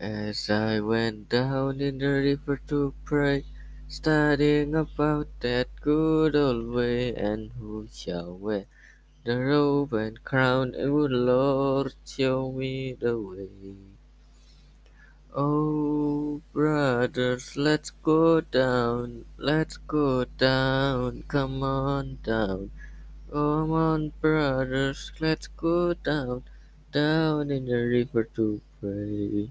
As I went down in the river to pray, studying about that good old way, and who shall wear the robe and crown, and would Lord show me the way. Oh, brothers, let's go down, let's go down, come on down. Come on, brothers, let's go down, down in the river to pray.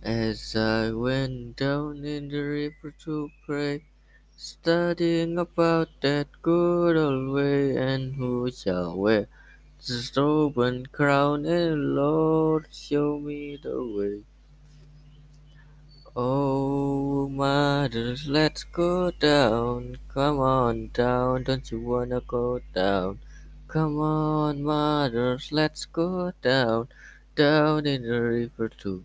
As I went down in the river to pray, studying about that good old way, and who shall wear the and crown, and Lord, show me the way. Oh, mothers, let's go down, come on down, don't you wanna go down? Come on, mothers, let's go down, down in the river to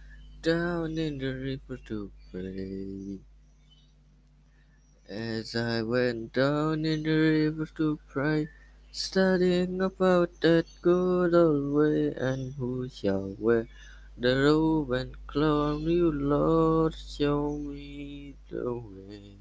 down in the river to pray. As I went down in the river to pray, studying about that good old way, and who shall wear the robe and crown, you Lord, show me the way.